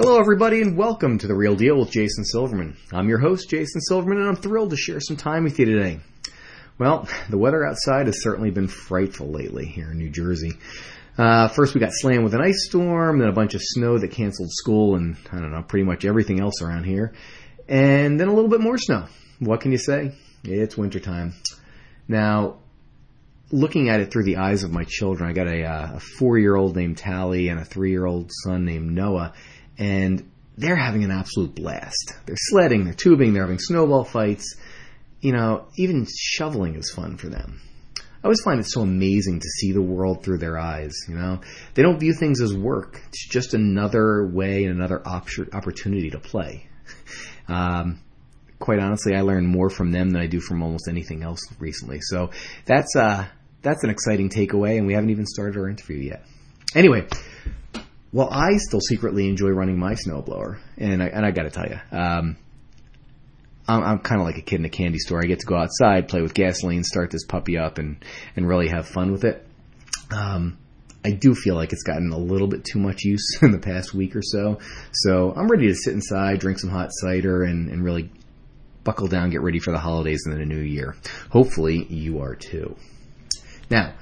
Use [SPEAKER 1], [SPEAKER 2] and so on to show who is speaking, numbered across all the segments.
[SPEAKER 1] Hello, everybody, and welcome to The Real Deal with Jason Silverman. I'm your host, Jason Silverman, and I'm thrilled to share some time with you today. Well, the weather outside has certainly been frightful lately here in New Jersey. Uh, first, we got slammed with an ice storm, then a bunch of snow that canceled school, and I don't know, pretty much everything else around here. And then a little bit more snow. What can you say? It's wintertime. Now, looking at it through the eyes of my children, I got a, uh, a four year old named Tally and a three year old son named Noah and they're having an absolute blast. They're sledding, they're tubing, they're having snowball fights. You know, even shoveling is fun for them. I always find it so amazing to see the world through their eyes. You know, they don't view things as work. It's just another way and another op- opportunity to play. Um, quite honestly, I learn more from them than I do from almost anything else recently. So that's uh, that's an exciting takeaway, and we haven't even started our interview yet. Anyway, well, I still secretly enjoy running my snowblower, and I, and I got to tell you, um, I'm, I'm kind of like a kid in a candy store. I get to go outside, play with gasoline, start this puppy up, and and really have fun with it. Um, I do feel like it's gotten a little bit too much use in the past week or so. So I'm ready to sit inside, drink some hot cider, and, and really buckle down, get ready for the holidays and the new year. Hopefully, you are too. Now,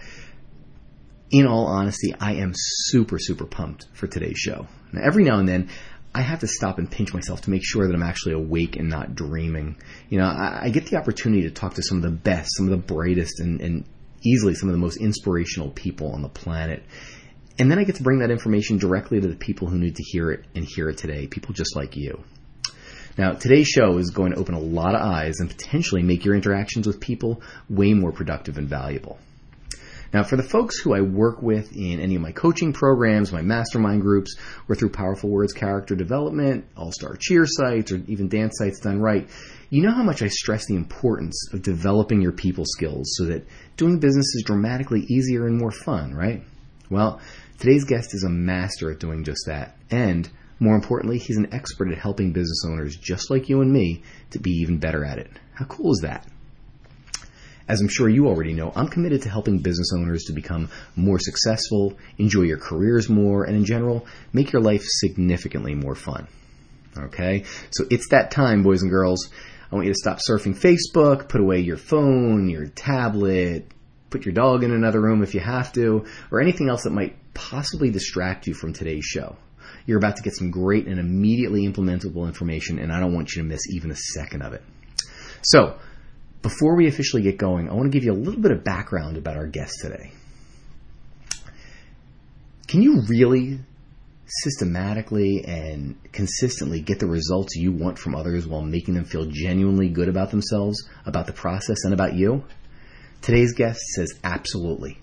[SPEAKER 1] in all honesty, I am super, super pumped for today's show. Now, every now and then, I have to stop and pinch myself to make sure that I'm actually awake and not dreaming. You know, I, I get the opportunity to talk to some of the best, some of the brightest, and, and easily some of the most inspirational people on the planet. And then I get to bring that information directly to the people who need to hear it and hear it today, people just like you. Now, today's show is going to open a lot of eyes and potentially make your interactions with people way more productive and valuable. Now, for the folks who I work with in any of my coaching programs, my mastermind groups, or through Powerful Words character development, all star cheer sites, or even dance sites done right, you know how much I stress the importance of developing your people skills so that doing business is dramatically easier and more fun, right? Well, today's guest is a master at doing just that. And more importantly, he's an expert at helping business owners just like you and me to be even better at it. How cool is that? As I'm sure you already know, I'm committed to helping business owners to become more successful, enjoy your careers more, and in general, make your life significantly more fun. Okay? So it's that time, boys and girls. I want you to stop surfing Facebook, put away your phone, your tablet, put your dog in another room if you have to, or anything else that might possibly distract you from today's show. You're about to get some great and immediately implementable information, and I don't want you to miss even a second of it. So, before we officially get going, I want to give you a little bit of background about our guest today. Can you really systematically and consistently get the results you want from others while making them feel genuinely good about themselves, about the process, and about you? Today's guest says absolutely.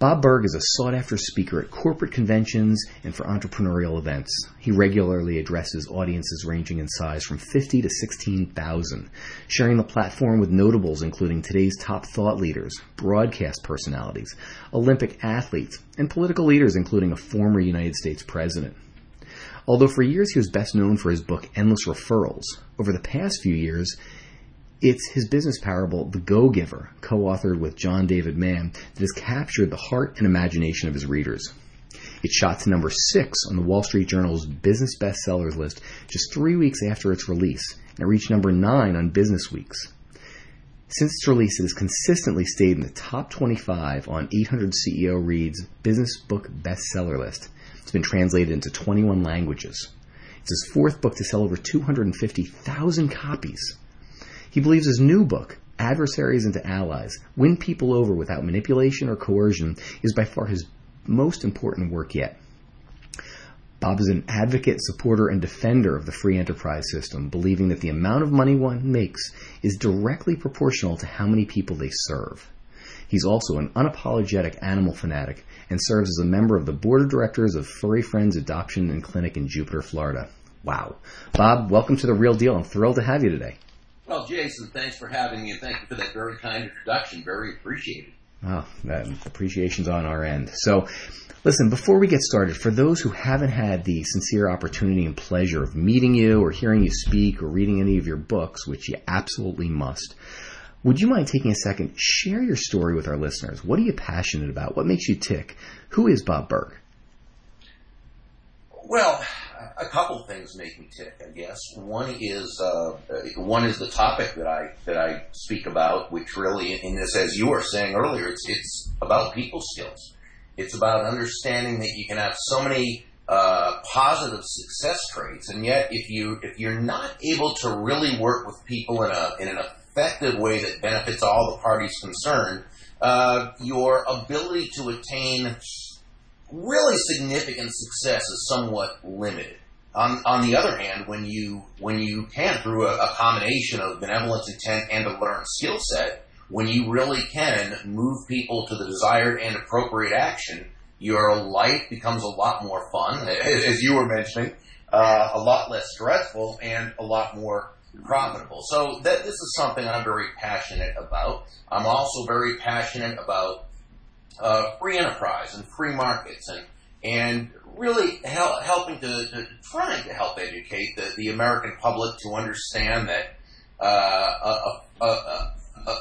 [SPEAKER 1] Bob Burg is a sought after speaker at corporate conventions and for entrepreneurial events. He regularly addresses audiences ranging in size from 50 to 16,000, sharing the platform with notables including today's top thought leaders, broadcast personalities, Olympic athletes, and political leaders including a former United States president. Although for years he was best known for his book Endless Referrals, over the past few years it's his business parable, The Go Giver, co authored with John David Mann, that has captured the heart and imagination of his readers. It shot to number six on the Wall Street Journal's business bestsellers list just three weeks after its release, and it reached number nine on Business Week's. Since its release, it has consistently stayed in the top 25 on 800 CEO Reads Business Book Bestseller list. It's been translated into 21 languages. It's his fourth book to sell over 250,000 copies. He believes his new book, Adversaries into Allies Win People Over Without Manipulation or Coercion, is by far his most important work yet. Bob is an advocate, supporter, and defender of the free enterprise system, believing that the amount of money one makes is directly proportional to how many people they serve. He's also an unapologetic animal fanatic and serves as a member of the board of directors of Furry Friends Adoption and Clinic in Jupiter, Florida. Wow. Bob, welcome to The Real Deal. I'm thrilled to have you today.
[SPEAKER 2] Well, Jason, thanks for having me and thank you for that very kind introduction. Very appreciated.
[SPEAKER 1] Oh, that appreciation's on our end. So, listen, before we get started, for those who haven't had the sincere opportunity and pleasure of meeting you or hearing you speak or reading any of your books, which you absolutely must, would you mind taking a second, share your story with our listeners? What are you passionate about? What makes you tick? Who is Bob Burg?
[SPEAKER 2] Well, a couple things make me tick, I guess. One is uh, one is the topic that I that I speak about, which really, in this, as you were saying earlier, it's it's about people skills. It's about understanding that you can have so many uh, positive success traits, and yet if you if you're not able to really work with people in a in an effective way that benefits all the parties concerned, uh, your ability to attain really significant success is somewhat limited. On, on the other hand, when you when you can through a, a combination of benevolent intent and a learned skill set, when you really can move people to the desired and appropriate action, your life becomes a lot more fun, as you were mentioning, uh, a lot less stressful, and a lot more profitable. So that this is something I'm very passionate about. I'm also very passionate about uh, free enterprise and free markets and and really help, helping to, to, trying to help educate the, the American public to understand that uh, a, a, a,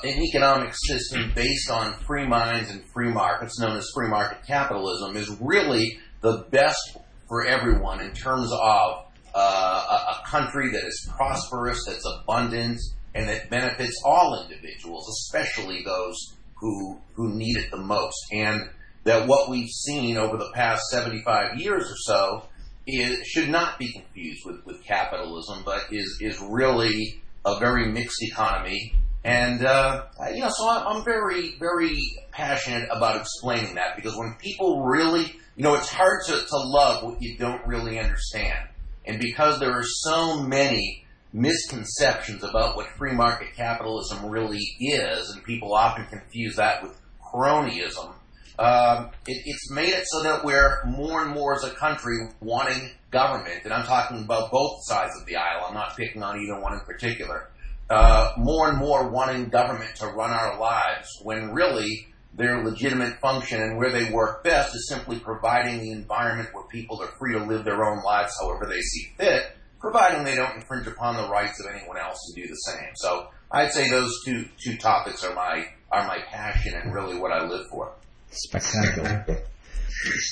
[SPEAKER 2] an economic system based on free minds and free markets, known as free market capitalism, is really the best for everyone in terms of uh, a, country that is prosperous, that's abundant, and that benefits all individuals, especially those who who need it the most. And that what we've seen over the past 75 years or so is, should not be confused with, with capitalism, but is, is really a very mixed economy. And, uh, you know, so I'm very, very passionate about explaining that because when people really, you know, it's hard to, to love what you don't really understand. And because there are so many misconceptions about what free market capitalism really is, and people often confuse that with cronyism, um, it, it's made it so that we're more and more as a country wanting government, and I'm talking about both sides of the aisle. I'm not picking on either one in particular. Uh, more and more wanting government to run our lives when really their legitimate function and where they work best is simply providing the environment where people are free to live their own lives however they see fit, providing they don't infringe upon the rights of anyone else to do the same. So I'd say those two two topics are my are my passion and really what I live for.
[SPEAKER 1] Spectacular.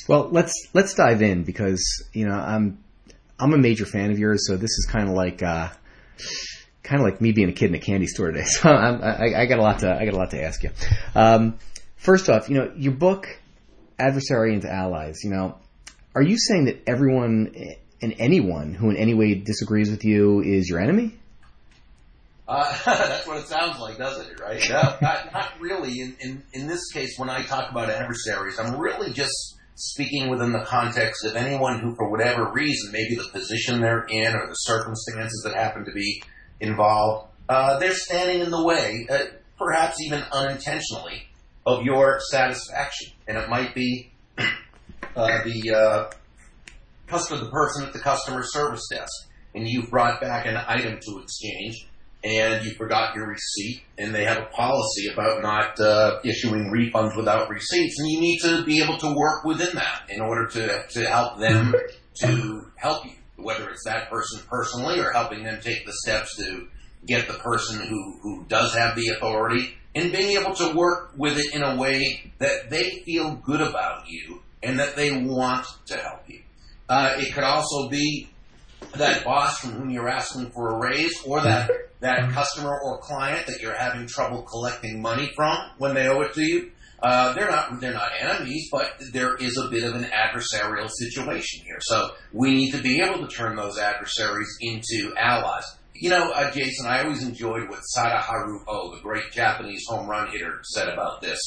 [SPEAKER 1] well, let's let's dive in because you know I'm I'm a major fan of yours, so this is kind of like uh, kind of like me being a kid in a candy store today. So I, I, got a lot to I got a lot to ask you. Um, first off, you know your book, Adversary into Allies. You know, are you saying that everyone and anyone who in any way disagrees with you is your enemy?
[SPEAKER 2] Uh, that's what it sounds like, doesn't it? Right? No, not, not really. In, in, in this case, when I talk about adversaries, I'm really just speaking within the context of anyone who, for whatever reason, maybe the position they're in or the circumstances that happen to be involved, uh, they're standing in the way, uh, perhaps even unintentionally, of your satisfaction. And it might be uh, the uh, customer, the person at the customer service desk, and you've brought back an item to exchange and you forgot your receipt, and they have a policy about not uh, issuing refunds without receipts, and you need to be able to work within that in order to, to help them to help you, whether it's that person personally or helping them take the steps to get the person who, who does have the authority and being able to work with it in a way that they feel good about you and that they want to help you. Uh, it could also be that boss from whom you're asking for a raise or that that customer or client that you're having trouble collecting money from when they owe it to you. Uh, they're not they're not enemies, but there is a bit of an adversarial situation here. So we need to be able to turn those adversaries into allies. You know, uh, Jason, I always enjoyed what Sadaharu Oh, the great Japanese home run hitter, said about this.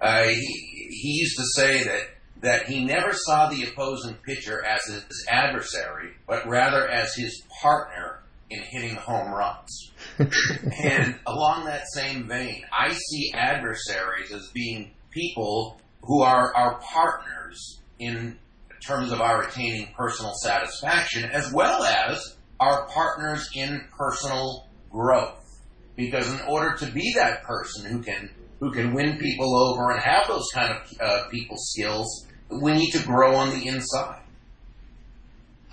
[SPEAKER 2] Uh, he, he used to say that that he never saw the opposing pitcher as his adversary, but rather as his partner in hitting home runs. and along that same vein, I see adversaries as being people who are our partners in terms of our attaining personal satisfaction, as well as our partners in personal growth. Because in order to be that person who can who can win people over and have those kind of uh, people skills, we need to grow on the inside.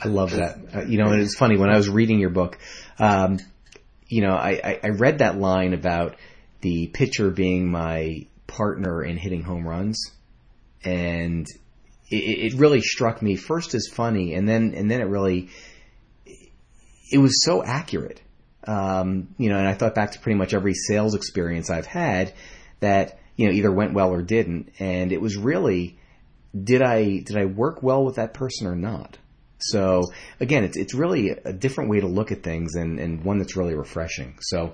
[SPEAKER 1] I love that. Uh, you know, it's funny when I was reading your book. Um, you know, I, I read that line about the pitcher being my partner in hitting home runs, and it, it really struck me first as funny, and then and then it really it was so accurate. Um, you know, and I thought back to pretty much every sales experience I've had that you know either went well or didn't, and it was really did I did I work well with that person or not? So again, it's it's really a different way to look at things, and and one that's really refreshing. So.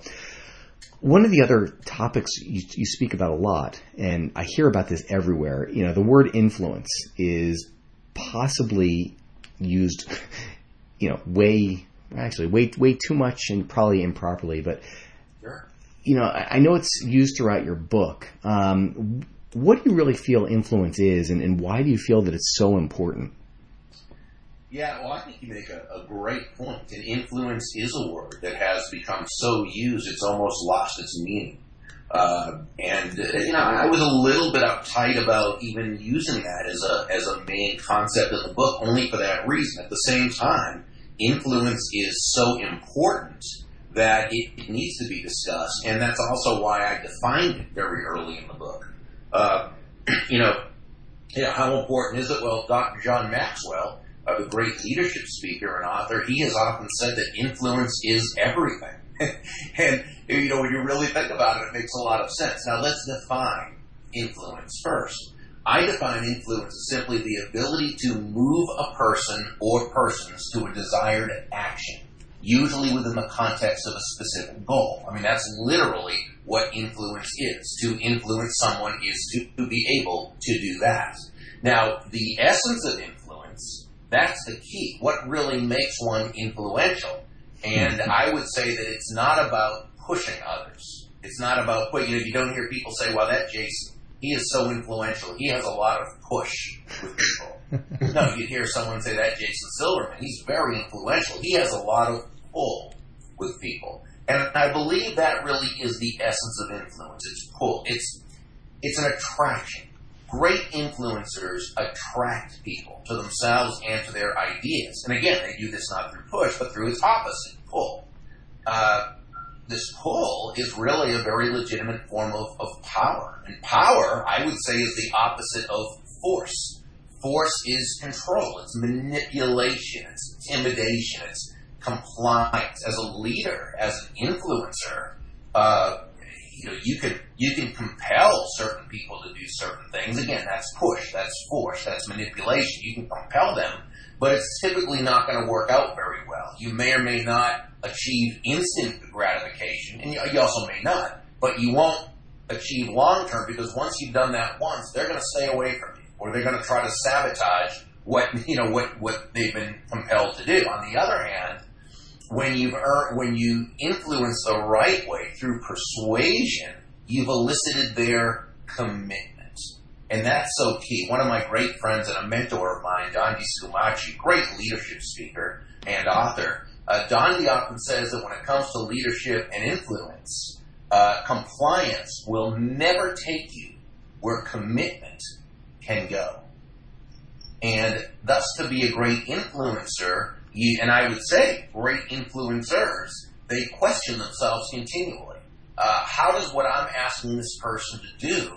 [SPEAKER 1] One of the other topics you, you speak about a lot, and I hear about this everywhere, you know, the word influence is possibly used, you know, way, actually, way, way too much and probably improperly, but you know, I know it's used throughout your book. Um, what do you really feel influence is, and, and, why do you feel that it's so important?
[SPEAKER 2] Yeah, well, I think you make a, a, great point. And influence is a word that has become so used, it's almost lost its meaning. Uh, and you know, I was a little bit uptight about even using that as a as a main concept in the book, only for that reason. At the same time, influence is so important that it, needs to be discussed, and that's also why I defined it very early in the book. Uh, you know, yeah, how important is it? Well, Dr. John Maxwell, uh, great leadership speaker and author, he has often said that influence is everything. and you know, when you really think about it, it makes a lot of sense. Now, let's define influence first. I define influence as simply the ability to move a person or persons to a desired action usually within the context of a specific goal. I mean, that's literally what influence is. To influence someone is to, to be able to do that. Now, the essence of influence, that's the key. What really makes one influential? And hmm. I would say that it's not about pushing others. It's not about, you know, you don't hear people say, well, that Jason, he is so influential. He has a lot of push with people. no, you'd hear someone say that Jason Silverman. He's very influential. He has a lot of pull with people. And I believe that really is the essence of influence. It's pull. It's it's an attraction. Great influencers attract people to themselves and to their ideas. And again, they do this not through push, but through its opposite, pull. Uh, this pull is really a very legitimate form of, of power. And power, I would say, is the opposite of force. Force is control, it's manipulation, it's intimidation, it's compliance. As a leader, as an influencer, uh, you know, you can you can compel certain people to do certain things. Again, that's push, that's force, that's manipulation. You can compel them, but it's typically not going to work out very well. You may or may not achieve instant gratification, and you also may not, but you won't achieve long term because once you've done that once, they're going to stay away from you or they're going to try to sabotage what you know what what they've been compelled to do. On the other hand, when you've when you influence the right way through persuasion, you've elicited their commitment, and that's so key. One of my great friends and a mentor of mine, Dondi Scumaci, great leadership speaker and author. Uh, often says that when it comes to leadership and influence, uh, compliance will never take you where commitment can go. And thus, to be a great influencer, you, and I would say great influencers, they question themselves continually. Uh, how does what I'm asking this person to do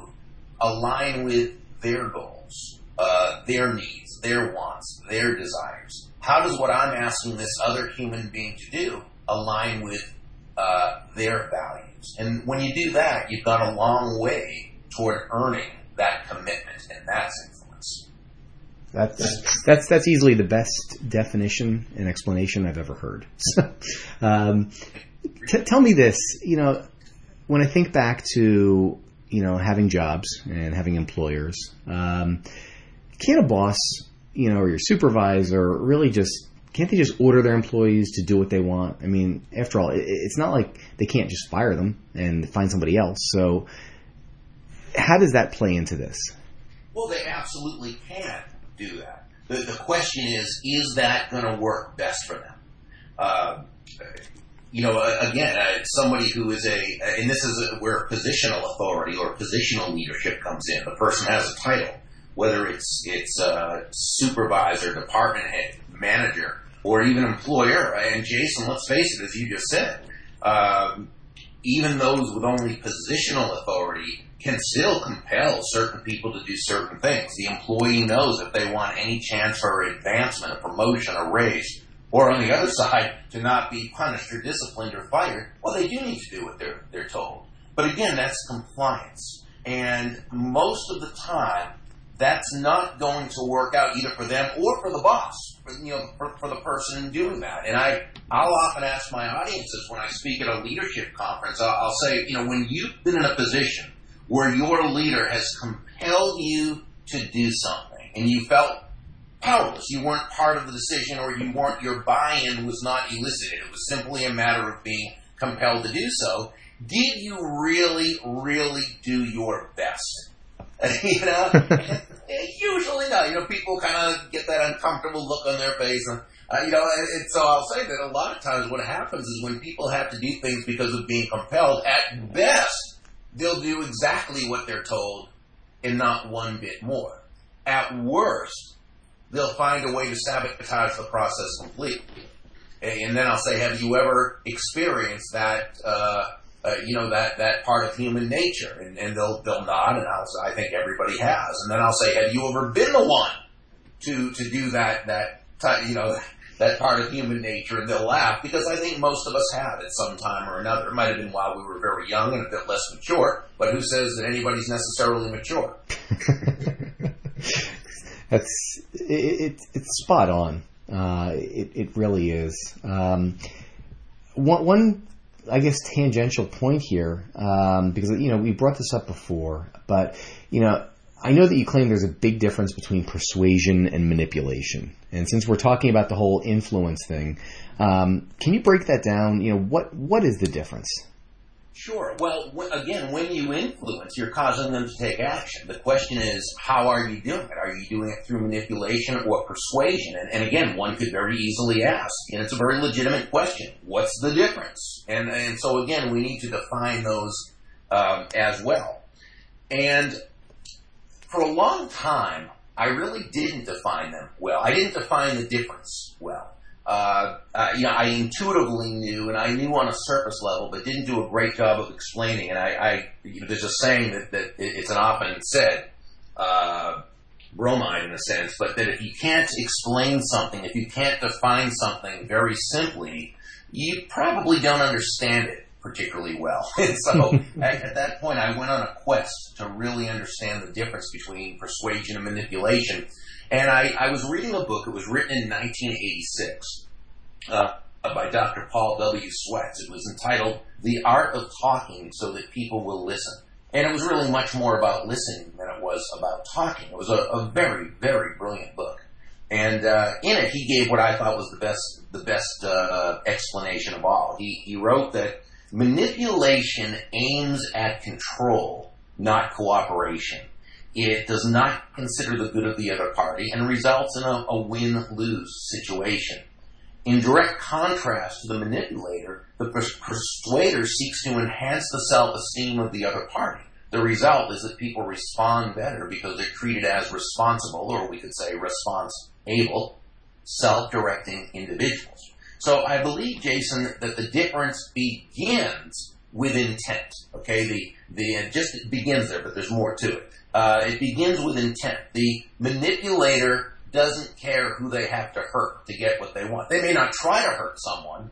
[SPEAKER 2] align with their goals, uh, their needs, their wants, their desires? How does what I'm asking this other human being to do align with uh, their values? And when you do that, you've gone a long way toward earning that commitment, and that's influence.
[SPEAKER 1] That's that's that's easily the best definition and explanation I've ever heard. um, t- tell me this, you know, when I think back to you know having jobs and having employers, um, can a boss, you know, or your supervisor really just can't they just order their employees to do what they want? I mean, after all, it, it's not like they can't just fire them and find somebody else. So, how does that play into this?
[SPEAKER 2] Well, they absolutely can do that. The, the question is, is that going to work best for them? Uh, you know, again, uh, somebody who is a, and this is a, where positional authority or positional leadership comes in. The person has a title, whether it's it's uh, supervisor, department head, manager, or even employer. And Jason, let's face it, as you just said, um, even those with only positional authority can still compel certain people to do certain things. The employee knows if they want any chance for advancement, a promotion, a raise, or on the other side, to not be punished or disciplined or fired, well, they do need to do what they're, they're told. But again, that's compliance. And most of the time, that's not going to work out either for them or for the boss, for, you know, for, for the person doing that. And I, I'll often ask my audiences when I speak at a leadership conference, I'll, I'll say, you know, when you've been in a position where your leader has compelled you to do something and you felt powerless, you weren't part of the decision or you weren't, your buy-in was not elicited. It was simply a matter of being compelled to do so. Did you really, really do your best? you know, usually not. You know, people kind of get that uncomfortable look on their face, and uh, you know, and, and, so I'll say that a lot of times what happens is when people have to do things because of being compelled, at best they'll do exactly what they're told and not one bit more. At worst, they'll find a way to sabotage the process completely. And then I'll say, have you ever experienced that? Uh, uh, you know that that part of human nature, and, and they'll they'll nod, and I'll say, I think everybody has, and then I'll say, have you ever been the one to to do that that you know that part of human nature, and they'll laugh because I think most of us have at some time or another. It might have been while we were very young and a bit less mature, but who says that anybody's necessarily mature?
[SPEAKER 1] That's it, it, it's spot on. Uh, it, it really is. Um, one, one I guess, tangential point here, um, because, you know, we brought this up before, but, you know, I know that you claim there's a big difference between persuasion and manipulation. And since we're talking about the whole influence thing, um, can you break that down? You know, what what is the difference?
[SPEAKER 2] Sure. Well, again, when you influence, you're causing them to take action. The question is, how are you doing it? Are you doing it through manipulation or persuasion? And, and again, one could very easily ask, and it's a very legitimate question. What's the difference? And, and so again, we need to define those um, as well. And for a long time, I really didn't define them well. I didn't define the difference well uh, uh, you know, I intuitively knew, and I knew on a surface level, but didn't do a great job of explaining. And I, I you know, there's a saying that, that it's an often said uh, bromide in a sense, but that if you can't explain something, if you can't define something very simply, you probably don't understand it particularly well. so at, at that point, I went on a quest to really understand the difference between persuasion and manipulation. And I, I was reading a book. It was written in 1986 uh, by Dr. Paul W. Swets. It was entitled The Art of Talking So That People Will Listen. And it was really much more about listening than it was about talking. It was a, a very, very brilliant book. And uh, in it, he gave what I thought was the best, the best uh, explanation of all. He, he wrote that manipulation aims at control, not cooperation. It does not consider the good of the other party and results in a, a win-lose situation. In direct contrast to the manipulator, the persuader seeks to enhance the self-esteem of the other party. The result is that people respond better because they're treated as responsible, or we could say response-able, self-directing individuals. So I believe, Jason, that the difference begins with intent. Okay, the the it just begins there, but there's more to it. Uh, it begins with intent. The manipulator doesn't care who they have to hurt to get what they want. They may not try to hurt someone,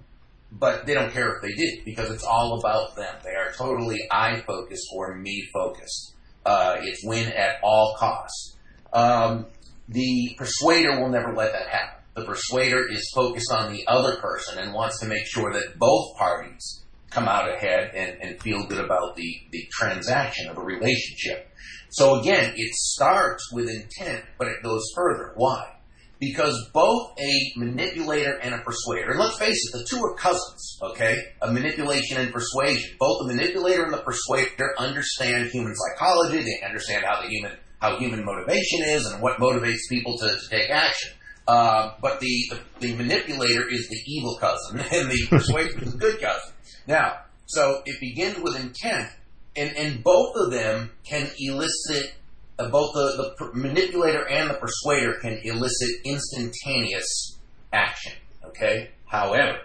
[SPEAKER 2] but they don't care if they do because it's all about them. They are totally I focused or me focused. Uh, it's win at all costs. Um, the persuader will never let that happen. The persuader is focused on the other person and wants to make sure that both parties come out ahead and, and feel good about the, the transaction of a relationship. So again, it starts with intent, but it goes further. Why? because both a manipulator and a persuader, and let's face it, the two are cousins, okay? A manipulation and persuasion. Both the manipulator and the persuader understand human psychology, they understand how the human how human motivation is and what motivates people to, to take action. Uh, but the, the, the manipulator is the evil cousin, and the persuader is the good cousin. Now, so it begins with intent, and, and both of them can elicit uh, both the, the manipulator and the persuader can elicit instantaneous action. Okay. However,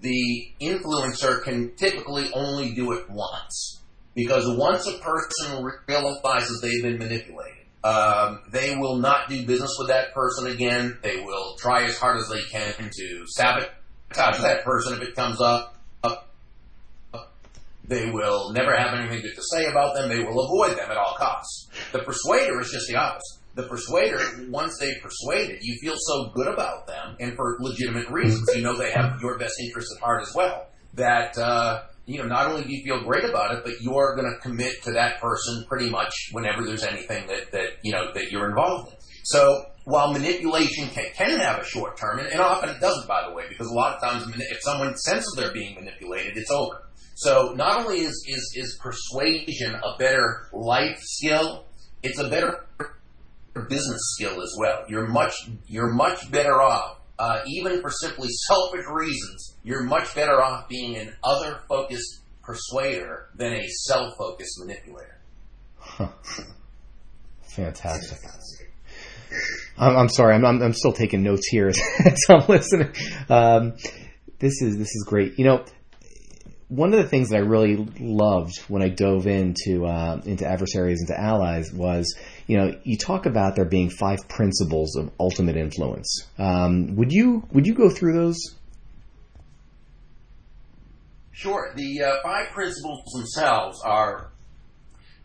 [SPEAKER 2] the influencer can typically only do it once because once a person realizes they've been manipulated, um, they will not do business with that person again. They will try as hard as they can to sabotage that person if it comes up. They will never have anything good to say about them. They will avoid them at all costs. The persuader is just the opposite. The persuader, once they've persuaded, you feel so good about them, and for legitimate reasons. You know they have your best interest at heart as well. That uh, you know, not only do you feel great about it, but you're going to commit to that person pretty much whenever there's anything that, that you know that you're involved in. So while manipulation can, can have a short term, and, and, often it doesn't, by the way, because a lot of times if someone senses they're being manipulated, it's over. So not only is, is, is persuasion a better life skill, it's a better business skill as well. You're much you're much better off, uh, even for simply selfish reasons. You're much better off being an other focused persuader than a self focused manipulator.
[SPEAKER 1] Fantastic. I'm, I'm sorry, I'm, I'm, I'm, still taking notes here as, I'm listening. Um, this is this is great. You know, one of the things that I really loved when I dove into uh, into adversaries into allies was, you know, you talk about there being five principles of ultimate influence. Um, would you would you go through those?
[SPEAKER 2] Sure. The uh, five principles themselves are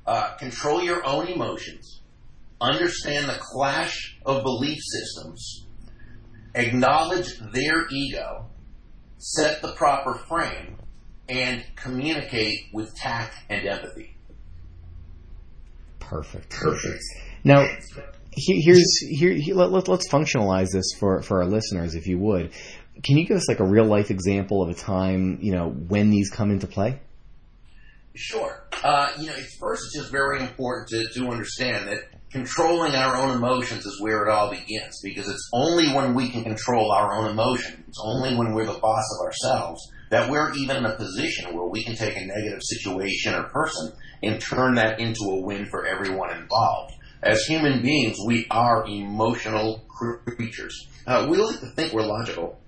[SPEAKER 2] uh, control your own emotions, understand the clash of belief systems, acknowledge their ego, set the proper frame, and communicate with tact and empathy.
[SPEAKER 1] Perfect. Perfect. Now, here's here, here let, let, let's functionalize this for for our listeners, if you would. Can you give us like a real life example of a time, you know, when these come into play?
[SPEAKER 2] Sure. Uh, you know, first it's just very important to, to understand that controlling our own emotions is where it all begins because it's only when we can control our own emotions, it's only when we're the boss of ourselves that we're even in a position where we can take a negative situation or person and turn that into a win for everyone involved. As human beings, we are emotional creatures. Uh, we like to think we're logical,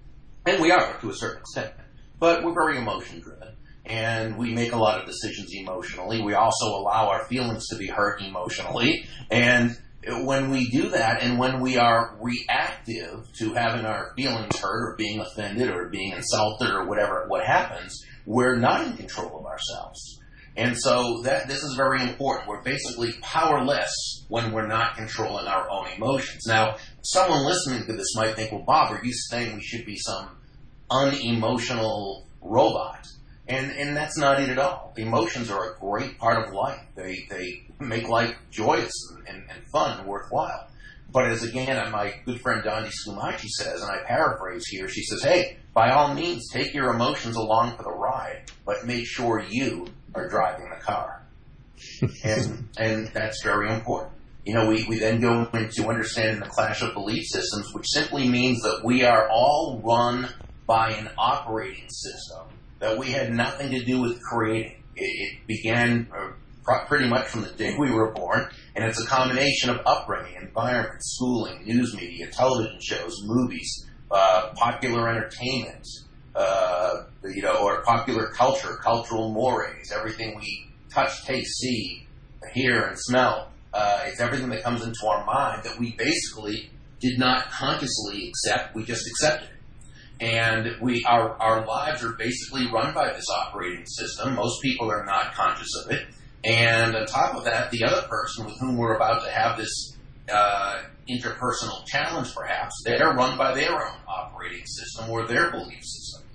[SPEAKER 2] and we are to a certain extent, but we're very emotion driven. And we make a lot of decisions emotionally. We also allow our feelings to be hurt emotionally. And when we do that and when we are reactive to having our feelings hurt or being offended or being insulted or whatever what happens, we're not in control of ourselves. And so that this is very important. We're basically powerless when we're not controlling our own emotions. Now, someone listening to this might think, well, Bob, are you saying we should be some unemotional robot? And, and that's not it at all. Emotions are a great part of life. They, they make life joyous and, and, and fun and worthwhile. But as again, uh, my good friend Dondi Scumaci says, and I paraphrase here, she says, hey, by all means, take your emotions along for the ride, but make sure you are driving the car. and, and that's very important. You know, we, we then go into understanding the clash of belief systems, which simply means that we are all run by an operating system that we had nothing to do with creating. It, it began uh, pretty much from the day we were born, and it's a combination of upbringing, environment, schooling, news media, television shows, movies, uh, popular entertainment, uh, you know, or popular culture, cultural mores, everything we touch, taste, see, hear, and smell. Uh, it's everything that comes into our mind that we basically did not consciously accept, we just accepted and we our our lives are basically run by this operating system. Most people are not conscious of it, and on top of that, the other person with whom we're about to have this uh, interpersonal challenge, perhaps, they're run by their own operating system or their belief system.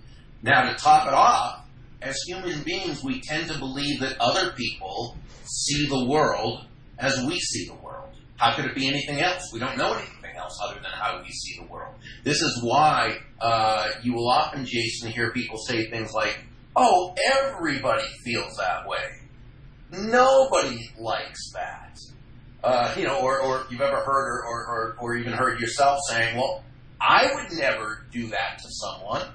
[SPEAKER 2] Now, to top it off, as human beings, we tend to believe that other people see the world as we see the world. How could it be anything else? We don't know anything else other than how we see the world. This is why uh, you will often, Jason, hear people say things like, "Oh, everybody feels that way. Nobody likes that." Uh, you know, or, or you've ever heard or, or, or, or even heard yourself saying, "Well, I would never do that to someone."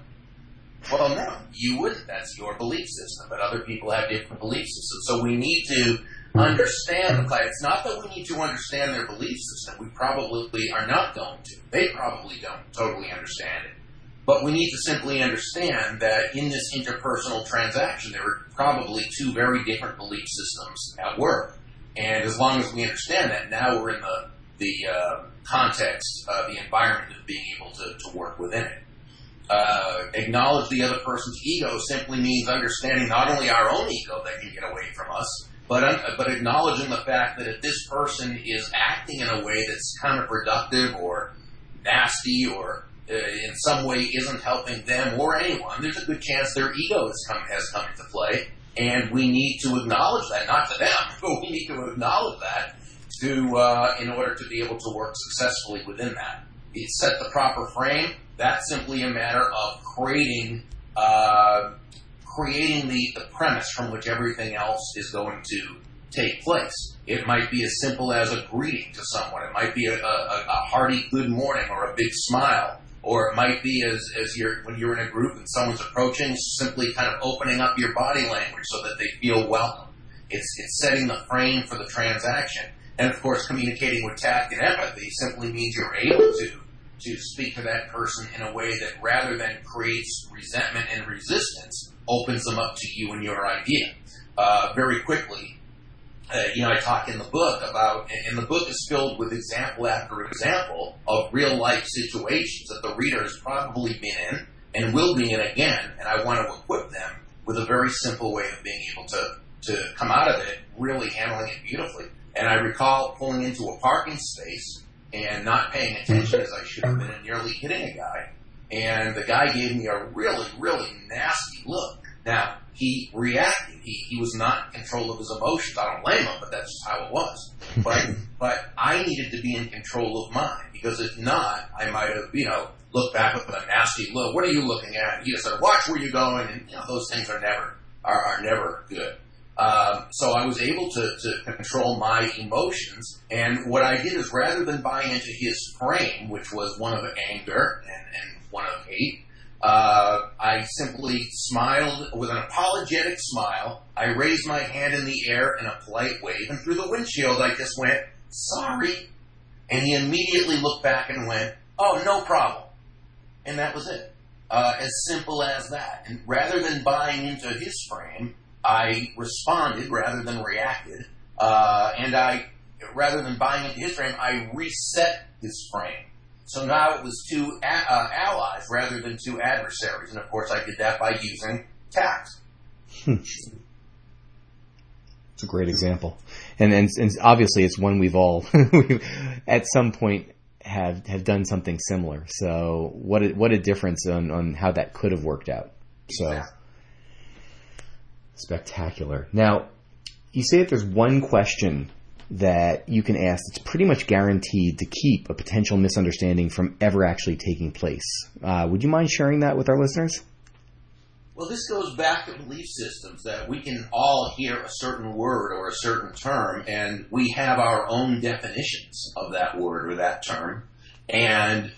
[SPEAKER 2] Well, no, you wouldn't. That's your belief system. But other people have different belief systems. So we need to understand the class. It's not that we need to understand their belief system. We probably are not going to. They probably don't totally understand it. But we need to simply understand that in this interpersonal transaction, there are probably two very different belief systems at work. And as long as we understand that, now we're in the, the uh, context, uh, the environment of being able to, to work within it. Uh, acknowledge the other person's ego simply means understanding not only our own ego that can get away from us, but but acknowledging the fact that if this person is acting in a way that's counterproductive or nasty or uh, in some way isn't helping them or anyone, there's a good chance their ego has come has come into play, and we need to acknowledge that, not to them, but we need to acknowledge that to uh, in order to be able to work successfully within that. It set the proper frame that's simply a matter of creating uh, creating the, the premise from which everything else is going to take place. It might be as simple as a greeting to someone. It might be a, a, a hearty good morning or a big smile. Or it might be as, as you're, when you're in a group and someone's approaching, simply kind of opening up your body language so that they feel welcome. It's, it's setting the frame for the transaction. And of course, communicating with tact and empathy simply means you're able to to speak to that person in a way that rather than creates resentment and resistance, opens them up to you and your idea. Uh, very quickly, uh, you know, I talk in the book about, and the book is filled with example after example of real life situations that the reader has probably been in and will be in again, and I want to equip them with a very simple way of being able to, to come out of it really handling it beautifully. And I recall pulling into a parking space and not paying attention as I should have been and nearly hitting a guy. And the guy gave me a really, really nasty look. Now, he reacted. He, he was not in control of his emotions. I don't blame him, but that's just how it was. But, but I needed to be in control of mine because if not, I might have, you know, looked back with a nasty look. What are you looking at? He just said, watch where you're going. And, you know, those things are never, are, are never good. Um, so I was able to, to control my emotions. And what I did is rather than buy into his frame, which was one of anger and, and one of hate, uh, I simply smiled with an apologetic smile. I raised my hand in the air in a polite wave, and through the windshield I just went, sorry. And he immediately looked back and went, oh, no problem. And that was it. Uh, as simple as that. And rather than buying into his frame, I responded rather than reacted, uh, and I, rather than buying into his frame, I reset his frame. So now it was two a- uh, allies rather than two adversaries, and of course I did that by using tact.
[SPEAKER 1] it's a great example, and, and and obviously it's one we've all at some point have have done something similar. So what a, what a difference on, on how that could have worked out. So. Exactly spectacular. Now, you say that there's one question that you can ask that's pretty much guaranteed to keep a potential misunderstanding from ever actually taking place. Uh, would you mind sharing that with our listeners?
[SPEAKER 2] Well, this goes back to belief systems that we can all hear a certain word or a certain term, and we have our own definitions of that word or that term. And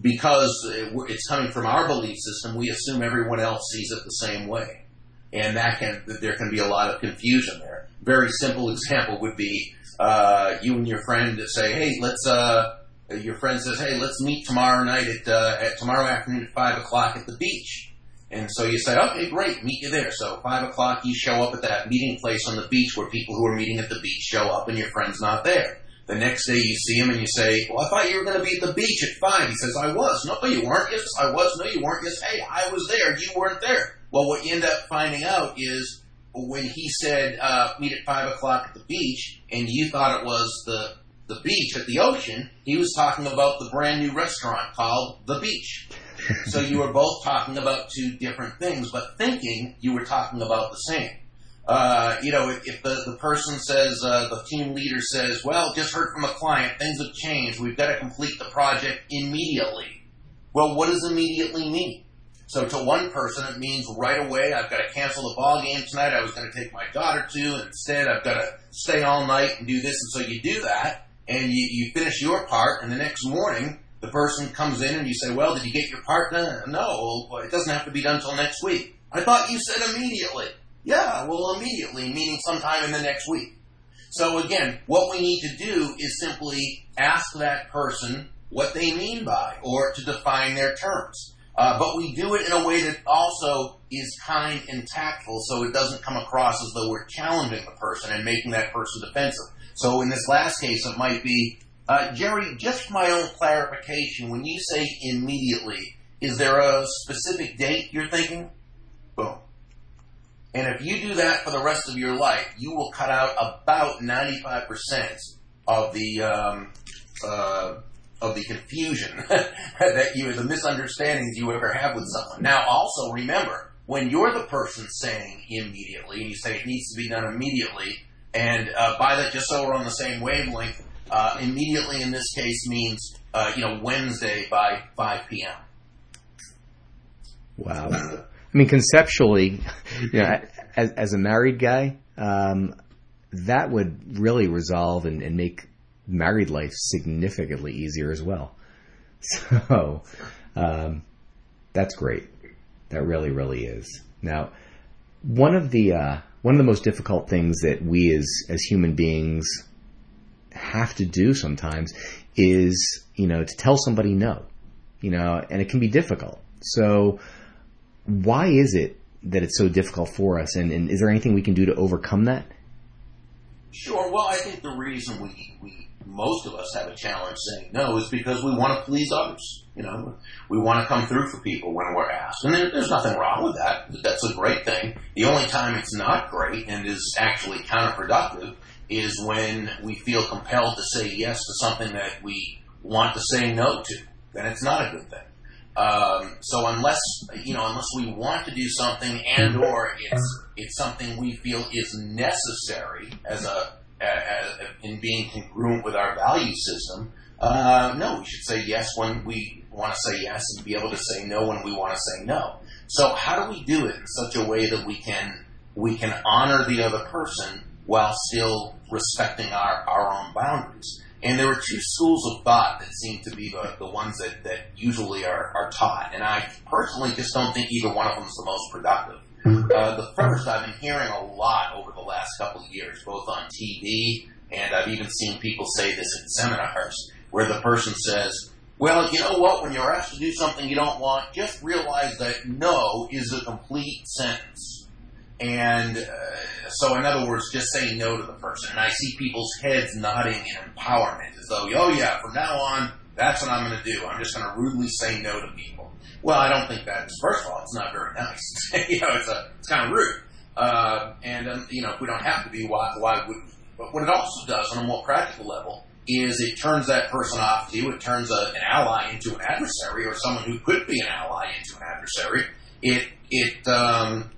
[SPEAKER 2] because it's coming from our belief system, we assume everyone else sees it the same way and that can there can be a lot of confusion there. Very simple example would be uh, you and your friend say, "Hey, let's." Uh, your friend says, "Hey, let's meet tomorrow night at, uh, at tomorrow afternoon at five o'clock at the beach." And so you say, "Okay, great, meet you there." So five o'clock, you show up at that meeting place on the beach where people who are meeting at the beach show up, and your friend's not there. The next day you see him and you say, Well, I thought you were going to be at the beach at 5. He says, I was. No, you weren't. Yes, I was. No, you weren't. Yes, hey, I was there. You weren't there. Well, what you end up finding out is when he said, uh, meet at 5 o'clock at the beach, and you thought it was the, the beach at the ocean, he was talking about the brand new restaurant called The Beach. so you were both talking about two different things, but thinking you were talking about the same. Uh, you know, if, if, the, the person says, uh, the team leader says, well, just heard from a client, things have changed, we've got to complete the project immediately. Well, what does immediately mean? So to one person, it means right away, I've got to cancel the ball game tonight I was going to take my daughter to, and instead I've got to stay all night and do this. And so you do that, and you, you finish your part, and the next morning, the person comes in and you say, well, did you get your part done? No, well, it doesn't have to be done until next week. I thought you said immediately. Yeah, well, immediately, meaning sometime in the next week. So again, what we need to do is simply ask that person what they mean by, or to define their terms. Uh, but we do it in a way that also is kind and tactful so it doesn't come across as though we're challenging the person and making that person defensive. So in this last case, it might be, uh, Jerry, just for my own clarification, when you say immediately, is there a specific date you're thinking? Boom. And if you do that for the rest of your life, you will cut out about 95% of the um, uh, of the confusion that you, the misunderstandings you ever have with someone. Now, also remember, when you're the person saying immediately, and you say it needs to be done immediately, and uh, by that, just so we're on the same wavelength, uh, immediately in this case means, uh, you know, Wednesday by 5 p.m.
[SPEAKER 1] Wow. I mean, conceptually, you know, as, as a married guy, um, that would really resolve and, and make married life significantly easier as well. So um, that's great. That really, really is. Now, one of the uh, one of the most difficult things that we as as human beings have to do sometimes is you know to tell somebody no, you know, and it can be difficult. So why is it that it's so difficult for us, and, and is there anything we can do to overcome that?
[SPEAKER 2] Sure. Well, I think the reason we, we most of us have a challenge saying no is because we want to please others. You know, we want to come through for people when we're asked. And there, there's nothing wrong with that. That's a great thing. The only time it's not great and is actually counterproductive is when we feel compelled to say yes to something that we want to say no to. Then it's not a good thing. Um, so unless you know, unless we want to do something and or it's it's something we feel is necessary as a in being congruent with our value system, uh, no, we should say yes when we want to say yes and be able to say no when we want to say no. So how do we do it in such a way that we can we can honor the other person while still respecting our, our own boundaries? And there are two schools of thought that seem to be the, the ones that, that usually are, are taught. And I personally just don't think either one of them is the most productive. Uh, the first I've been hearing a lot over the last couple of years, both on TV and I've even seen people say this in seminars, where the person says, well, you know what? When you're asked to do something you don't want, just realize that no is a complete sentence. And uh, so, in other words, just say no to the person. And I see people's heads nodding in empowerment, as though, oh yeah, from now on, that's what I'm going to do. I'm just going to rudely say no to people. Well, I don't think that's first of all, it's not very nice. you know, it's a it's kind of rude. Uh, and um, you know, if we don't have to be, why why would? But what it also does on a more practical level is it turns that person off to you. It turns a, an ally into an adversary, or someone who could be an ally into an adversary. It it um,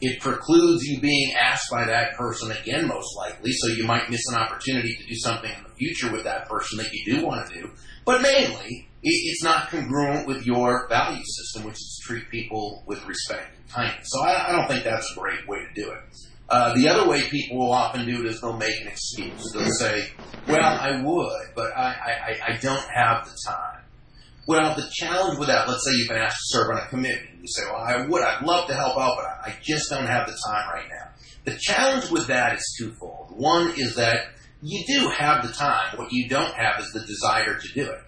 [SPEAKER 2] it precludes you being asked by that person again, most likely. So you might miss an opportunity to do something in the future with that person that you do want to do. But mainly, it's not congruent with your value system, which is to treat people with respect and kindness. So I, I don't think that's a great way to do it. Uh, the other way people will often do it is they'll make an excuse. They'll say, well, I would, but I, I, I don't have the time. Well, the challenge with that, let's say you've been asked to serve on a committee. You say, well, I would, I'd love to help out, but I just don't have the time right now. The challenge with that is twofold. One is that you do have the time. What you don't have is the desire to do it.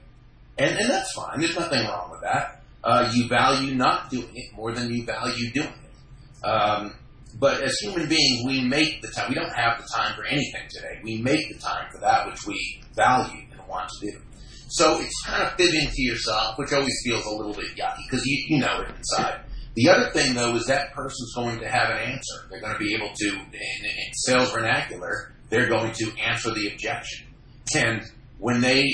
[SPEAKER 2] And, and that's fine. There's nothing wrong with that. Uh, you value not doing it more than you value doing it. Um, but as human beings, we make the time. We don't have the time for anything today. We make the time for that which we value and want to do. So it's kind of fibbing to yourself, which always feels a little bit yucky because you, you know it inside. The other thing, though, is that person's going to have an answer. They're going to be able to, in, in sales vernacular, they're going to answer the objection. And when they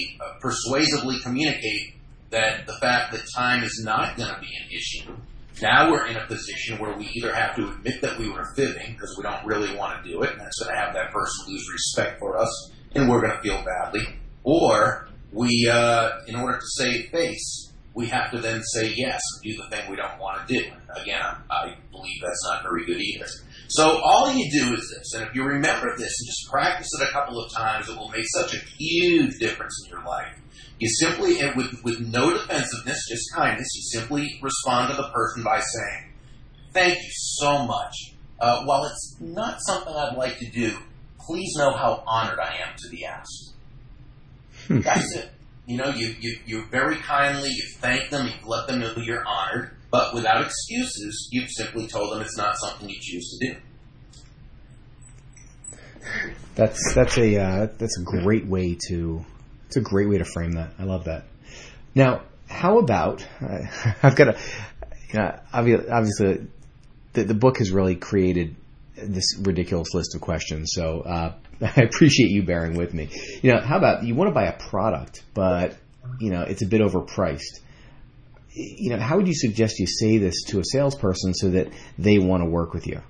[SPEAKER 2] persuasively communicate that the fact that time is not going to be an issue, Now we're in a position where we either have to admit that we were fibbing because we don't really want to do it, and that's going to have that person lose respect for us, and we're going to feel badly. Or we, uh, in order to save face, we have to then say yes and do the thing we don't want to do. Again, I believe that's not very good either. So all you do is this, and if you remember this and just practice it a couple of times, it will make such a huge difference in your life. You simply, and with, with no defensiveness, just kindness, you simply respond to the person by saying, Thank you so much. Uh, while it's not something I'd like to do, please know how honored I am to be asked. That's it. You know, you, you, you very kindly, you thank them, you let them know you're honored, but without excuses, you've simply told them it's not something you choose to do.
[SPEAKER 1] That's that's a uh, that's a great way to it's a great way to frame that. I love that. Now, how about uh, I've got a you know, obviously the, the book has really created this ridiculous list of questions. So uh, I appreciate you bearing with me. You know, how about you want to buy a product, but you know it's a bit overpriced. You know, how would you suggest you say this to a salesperson so that they want to work with you?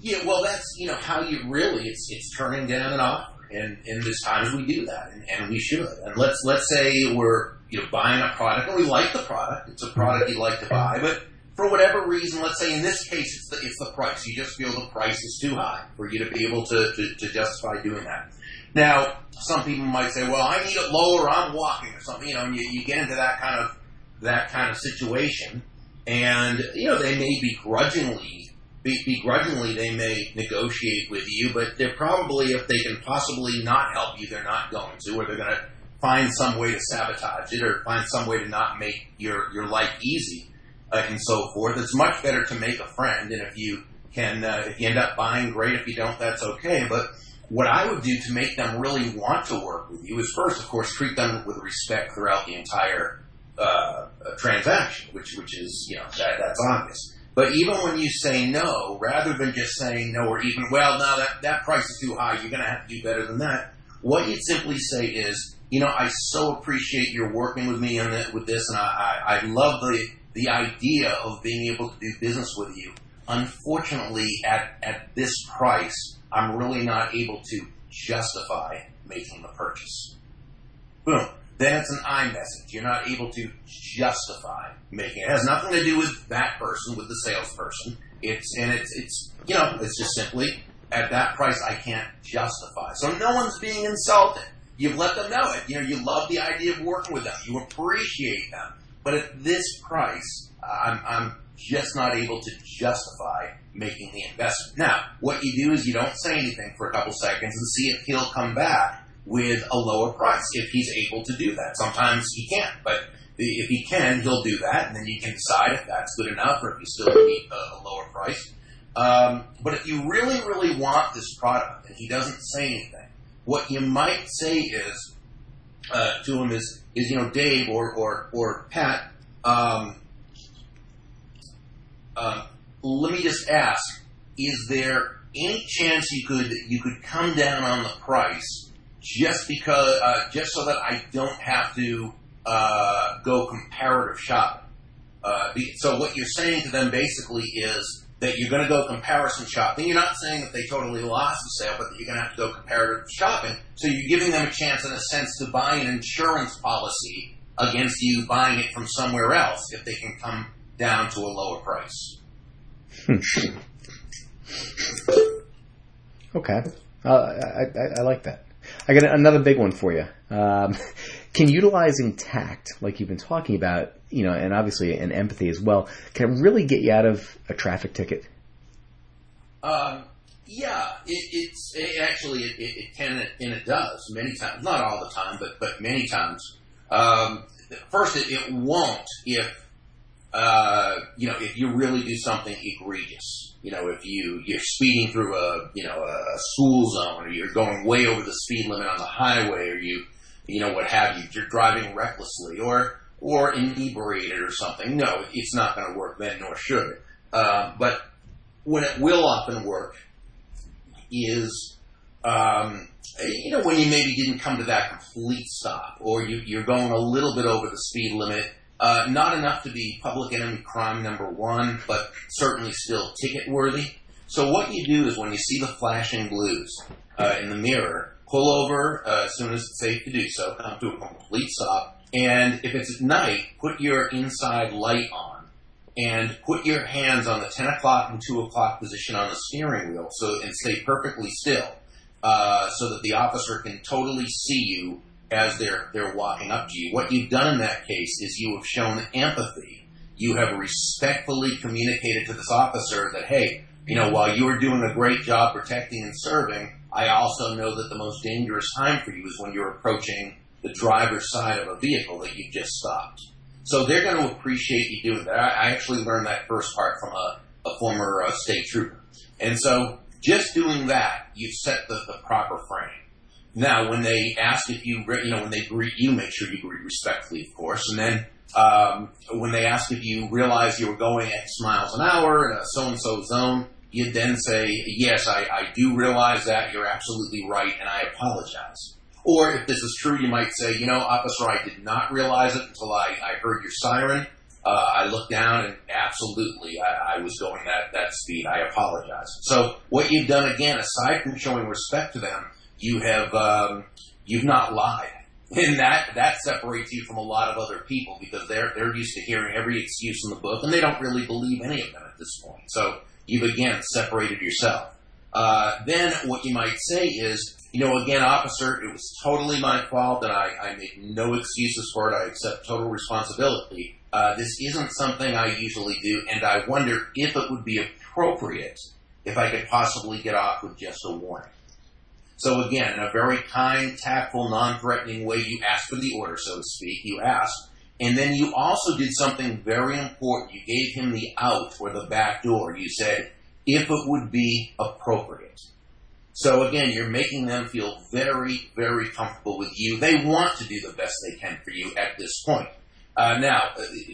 [SPEAKER 2] Yeah, well, that's you know how you really it's it's turning down an offer, and and there's times we do that, and, and we should. And let's let's say we're you know buying a product, and we like the product. It's a product you like to buy, mm-hmm. but for whatever reason, let's say in this case it's the, it's the price. You just feel the price is too high for you to be able to, to, to justify doing that. Now, some people might say, well, I need it lower, I'm walking or something, you know, and you, you get into that kind of, that kind of situation. And, you know, they may begrudgingly, be, begrudgingly they may negotiate with you, but they're probably, if they can possibly not help you, they're not going to, or they're going to find some way to sabotage it or find some way to not make your, your life easy uh, and so forth. It's much better to make a friend, and if you can, uh, if you end up buying, great. If you don't, that's okay. But what I would do to make them really want to work with you is first, of course, treat them with respect throughout the entire uh, transaction, which which is you know that, that's obvious. But even when you say no, rather than just saying no or even well, no, that that price is too high. You're going to have to do better than that. What you'd simply say is, you know, I so appreciate your working with me on the, with this, and I, I, I love the the idea of being able to do business with you. Unfortunately, at, at this price, I'm really not able to justify making the purchase. Boom. Then it's an I message. You're not able to justify making it. It has nothing to do with that person, with the salesperson. It's and it's it's you know, it's just simply at that price I can't justify. So no one's being insulted. You've let them know it. You know, you love the idea of working with them. You appreciate them. But at this price, I'm, I'm just not able to justify making the investment. Now, what you do is you don't say anything for a couple seconds and see if he'll come back with a lower price, if he's able to do that. Sometimes he can't, but if he can, he'll do that, and then you can decide if that's good enough or if you still need a, lower price. Um, but if you really, really want this product and he doesn't say anything, what you might say is uh, to him is, is you know Dave or or or Pat. Um, uh, let me just ask: Is there any chance you could you could come down on the price just because uh, just so that I don't have to uh, go comparative shopping? Uh, so what you're saying to them basically is that you're going to go comparison shopping. You're not saying that they totally lost the sale, but that you're going to have to go comparative shopping. So you're giving them a chance, in a sense, to buy an insurance policy against you buying it from somewhere else if they can come down to a lower price.
[SPEAKER 1] okay, uh, I, I, I, like that. I got another big one for you. Um, can utilizing tact, like you've been talking about, you know, and obviously an empathy as well, can really get you out of a traffic ticket?
[SPEAKER 2] Um, yeah, it, it's it actually it, it, can and it does many times. Not all the time, but but many times. Um, first, it, it won't if uh, you know if you really do something egregious. You know, if you you're speeding through a you know a school zone, or you're going way over the speed limit on the highway, or you you know what have you, you're driving recklessly, or or inebriated or something. No, it's not going to work then, nor should it. Uh, but when it will often work is, um, you know, when you maybe didn't come to that complete stop, or you, are going a little bit over the speed limit, Uh, not enough to be public enemy crime number one, but certainly still ticket worthy. So what you do is when you see the flashing blues uh, in the mirror, pull over uh, as soon as it's safe to do so, come to a complete stop, and if it's at night, put your inside light on and put your hands on the 10 o'clock and 2 o'clock position on the steering wheel so and stay perfectly still uh, so that the officer can totally see you as they're, they're walking up to you. What you've done in that case is you have shown empathy. You have respectfully communicated to this officer that, hey, you know, while you are doing a great job protecting and serving, I also know that the most dangerous time for you is when you're approaching the driver's side of a vehicle that you've just stopped. So they're going to appreciate you doing that. I actually learned that first part from a, a former uh, state trooper. And so just doing that, you've set the, the proper frame. Now, when they ask if you, you know, when they greet you, make sure you greet respectfully, of course. And then um, when they ask if you realize you were going X miles an hour in a so-and-so zone, you then say, yes, I, I do realize that. You're absolutely right, and I apologize. Or if this is true, you might say, you know, officer, I did not realize it until I, I heard your siren. Uh, I looked down and absolutely, I, I, was going that, that speed. I apologize. So what you've done again, aside from showing respect to them, you have um, you've not lied, and that that separates you from a lot of other people because they're they're used to hearing every excuse in the book, and they don't really believe any of them at this point. So you've again separated yourself. Uh, then what you might say is, you know, again, officer, it was totally my fault, and I, I make no excuses for it. I accept total responsibility. Uh, this isn't something I usually do, and I wonder if it would be appropriate if I could possibly get off with just a warning. So again, in a very kind, tactful, non-threatening way, you ask for the order, so to speak. You asked. And then you also did something very important. You gave him the out or the back door. You said, if it would be appropriate. So again, you're making them feel very, very comfortable with you. They want to do the best they can for you at this point. Uh, now,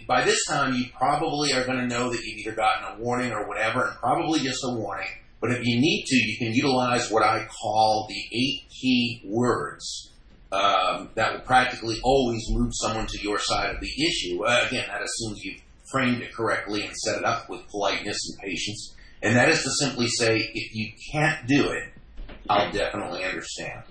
[SPEAKER 2] by this time, you probably are going to know that you've either gotten a warning or whatever, and probably just a warning. But if you need to, you can utilize what I call the eight key words um, that will practically always move someone to your side of the issue. Uh, again, that assumes you've framed it correctly and set it up with politeness and patience. And that is to simply say, if you can't do it, I'll definitely understand.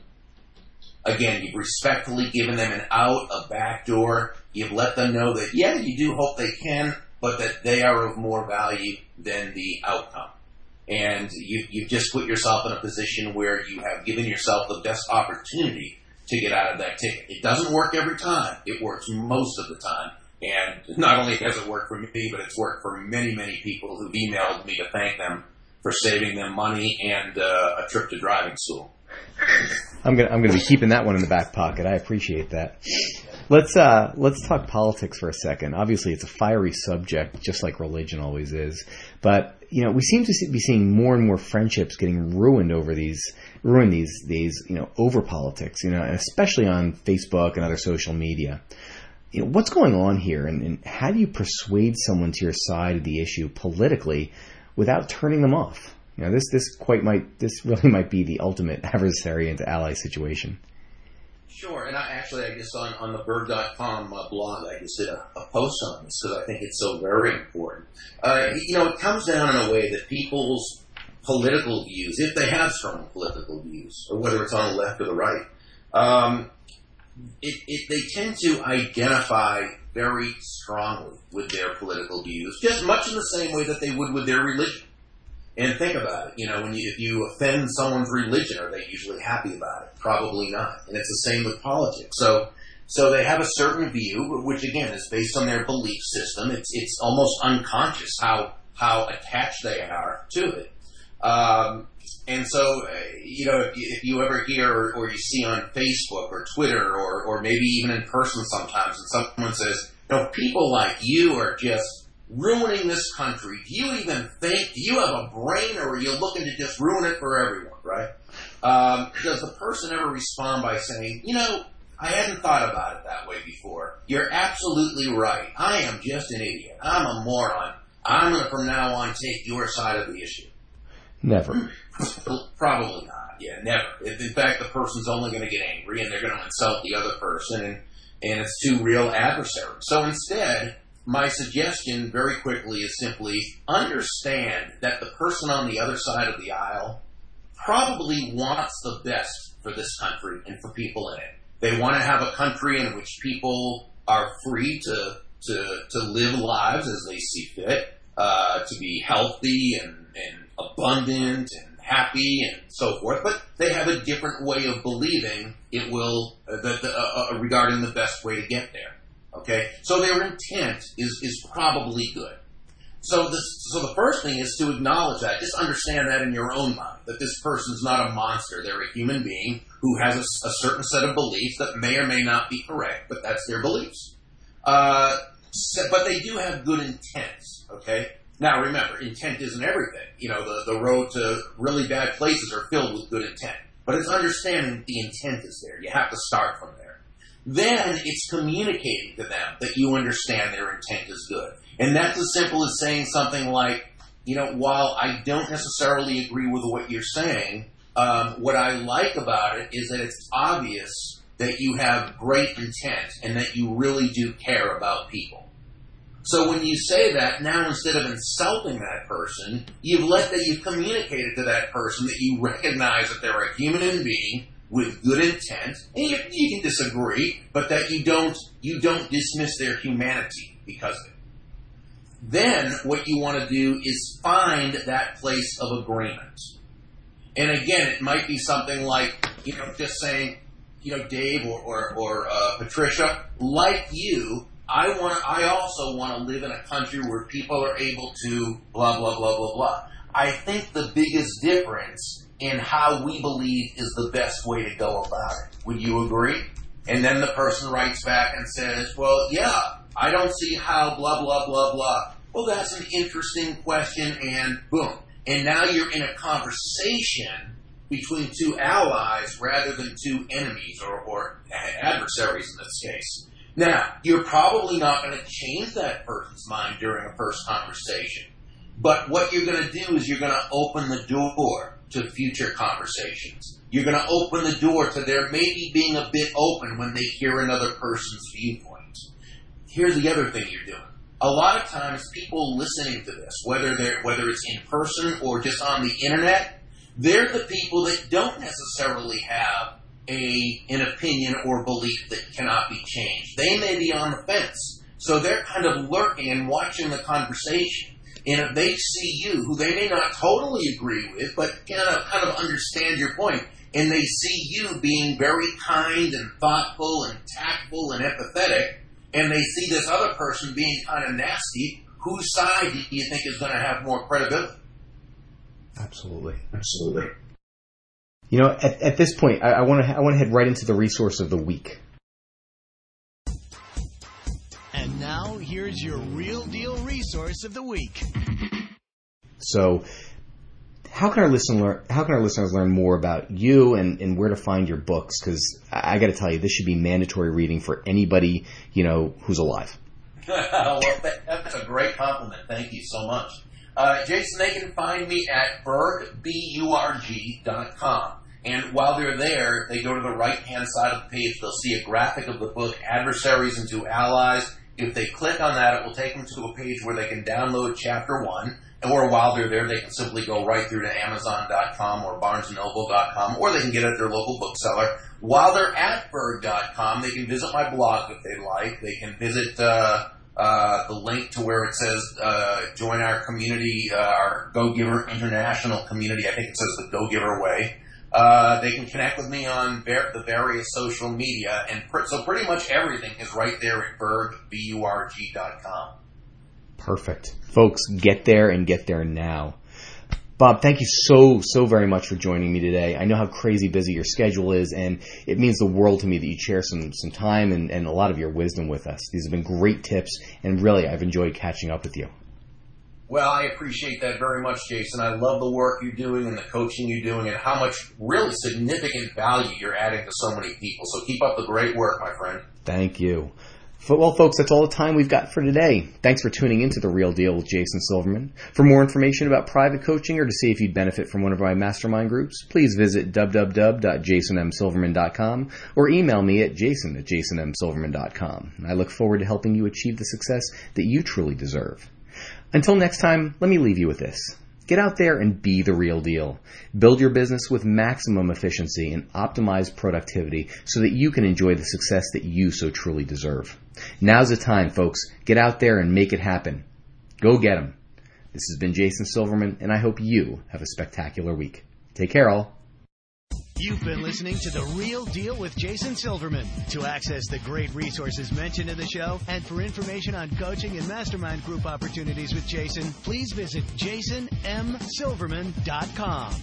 [SPEAKER 2] Again, you've respectfully given them an out, a back door. You've let them know that, yeah, you do hope they can, but that they are of more value than the outcome and you, you've just put yourself in a position where you have given yourself the best opportunity to get out of that ticket. It doesn't work every time. It works most of the time. And not only has it worked for me, but it's worked for many, many people who've emailed me to thank them for saving them money and uh, a trip to driving school.
[SPEAKER 1] I'm gonna I'm gonna be keeping that one in the back pocket. I appreciate that. Let's uh, let's talk politics for a second. Obviously, it's a fiery subject, just like religion always is. But you know, we seem to be seeing more and more friendships getting ruined over these ruin these these you know over politics. You know, especially on Facebook and other social media. You know, what's going on here, and, and how do you persuade someone to your side of the issue politically without turning them off? You know, this this quite might this really might be the ultimate adversary into ally situation.
[SPEAKER 2] Sure, and I actually I guess on, on the Burg.com uh, blog I just did a, a post on this because I think it's so very important. Uh, you know, it comes down in a way that people's political views, if they have strong political views, or whether it's on the left or the right, um, it, it, they tend to identify very strongly with their political views, just much in the same way that they would with their religion. And think about it. You know, when you, if you offend someone's religion, are they usually happy about it? Probably not. And it's the same with politics. So, so they have a certain view, which again is based on their belief system. It's it's almost unconscious how how attached they are to it. Um, and so, you know, if you, if you ever hear or, or, you see on Facebook or Twitter or, or maybe even in person sometimes, and someone says, you know, people like you are just ruining this country. Do you even think? Do you have a brain, or are you looking to just ruin it for everyone? Right? Um, does the person ever respond by saying, "You know, I hadn't thought about it that way before. You're absolutely right. I am just an idiot. I'm a moron. I'm going to from now on take your side of the issue."
[SPEAKER 1] Never.
[SPEAKER 2] Probably not. Yeah, never. In fact, the person's only going to get angry, and they're going to insult the other person, and and it's two real adversaries. So instead, my suggestion very quickly is simply understand that the person on the other side of the aisle probably wants the best for this country and for people in it. They want to have a country in which people are free to to, to live lives as they see fit, uh, to be healthy and, and abundant and happy and so forth. But they have a different way of believing it will uh, the, the, uh, uh, regarding the best way to get there. Okay, so their intent is is probably good. So the so the first thing is to acknowledge that. Just understand that in your own mind that this person's not a monster. They're a human being who has a, a certain set of beliefs that may or may not be correct, but that's their beliefs. Uh, but they do have good intents. Okay. Now remember, intent isn't everything. You know, the, the road to really bad places are filled with good intent. But it's understanding that the intent is there. You have to start from there. Then it's communicating to them that you understand their intent is good. And that's as simple as saying something like, you know, while I don't necessarily agree with what you're saying, um, what I like about it is that it's obvious that you have great intent and that you really do care about people. So when you say that, now instead of insulting that person, you've let that you've communicated to that person that you recognize that they're a human being with good intent, and you, you can disagree, but that you don't you don't dismiss their humanity because of it. Then what you want to do is find that place of agreement. And again, it might be something like, you know, just saying, you know, Dave or, or, or uh, Patricia, like you, I want. I also want to live in a country where people are able to blah blah blah blah blah. I think the biggest difference in how we believe is the best way to go about it. Would you agree? And then the person writes back and says, "Well, yeah, I don't see how blah blah blah blah." Well, that's an interesting question, and boom. And now you're in a conversation between two allies rather than two enemies or, or adversaries in this case. Now, you're probably not going to change that person's mind during a first conversation. But what you're going to do is you're going to open the door to future conversations. You're going to open the door to their maybe being a bit open when they hear another person's viewpoint. Here's the other thing you're doing. A lot of times people listening to this, whether they're whether it's in person or just on the internet, they're the people that don't necessarily have a an opinion or belief that cannot be changed. They may be on the fence, so they're kind of lurking and watching the conversation. And if they see you, who they may not totally agree with, but kind of kind of understand your point, and they see you being very kind and thoughtful and tactful and empathetic, and they see this other person being kind of nasty, whose side do you think is going to have more credibility?
[SPEAKER 1] Absolutely, absolutely. You know, at, at this point, I want to I want to head right into the resource of the week.
[SPEAKER 3] And now here's your real deal resource of the week.
[SPEAKER 1] So, how can our how can our listeners learn more about you and, and where to find your books? Because I, I got to tell you, this should be mandatory reading for anybody you know who's alive.
[SPEAKER 2] well, that's a great compliment. Thank you so much. Uh, Jason, they can find me at burg, B-U-R-G, dot com. And while they're there, they go to the right hand side of the page. They'll see a graphic of the book, Adversaries into Allies. If they click on that, it will take them to a page where they can download chapter one. Or while they're there, they can simply go right through to Amazon.com or BarnesandNoble.com, or they can get it at their local bookseller. While they're at Burg.com, they can visit my blog if they like. They can visit uh, uh, the link to where it says uh, join our community, uh, our Go Giver International community. I think it says the Go Giver Way. Uh, they can connect with me on ver- the various social media, and pr- so pretty much everything is right there at Burg, B-U-R-G dot com.
[SPEAKER 1] Perfect. Folks, get there and get there now. Bob, thank you so, so very much for joining me today. I know how crazy busy your schedule is, and it means the world to me that you share some, some time and, and a lot of your wisdom with us. These have been great tips, and really, I've enjoyed catching up with you.
[SPEAKER 2] Well, I appreciate that very much, Jason. I love the work you're doing and the coaching you're doing and how much really significant value you're adding to so many people. So keep up the great work, my friend.
[SPEAKER 1] Thank you. Well, folks, that's all the time we've got for today. Thanks for tuning into The Real Deal with Jason Silverman. For more information about private coaching or to see if you'd benefit from one of my mastermind groups, please visit www.jasonmsilverman.com or email me at jason at jasonmsilverman.com. I look forward to helping you achieve the success that you truly deserve. Until next time, let me leave you with this. Get out there and be the real deal. Build your business with maximum efficiency and optimize productivity so that you can enjoy the success that you so truly deserve. Now's the time, folks. Get out there and make it happen. Go get 'em. This has been Jason Silverman, and I hope you have a spectacular week. Take care, all.
[SPEAKER 3] You've been listening to The Real Deal with Jason Silverman. To access the great resources mentioned in the show and for information on coaching and mastermind group opportunities with Jason, please visit jasonmsilverman.com.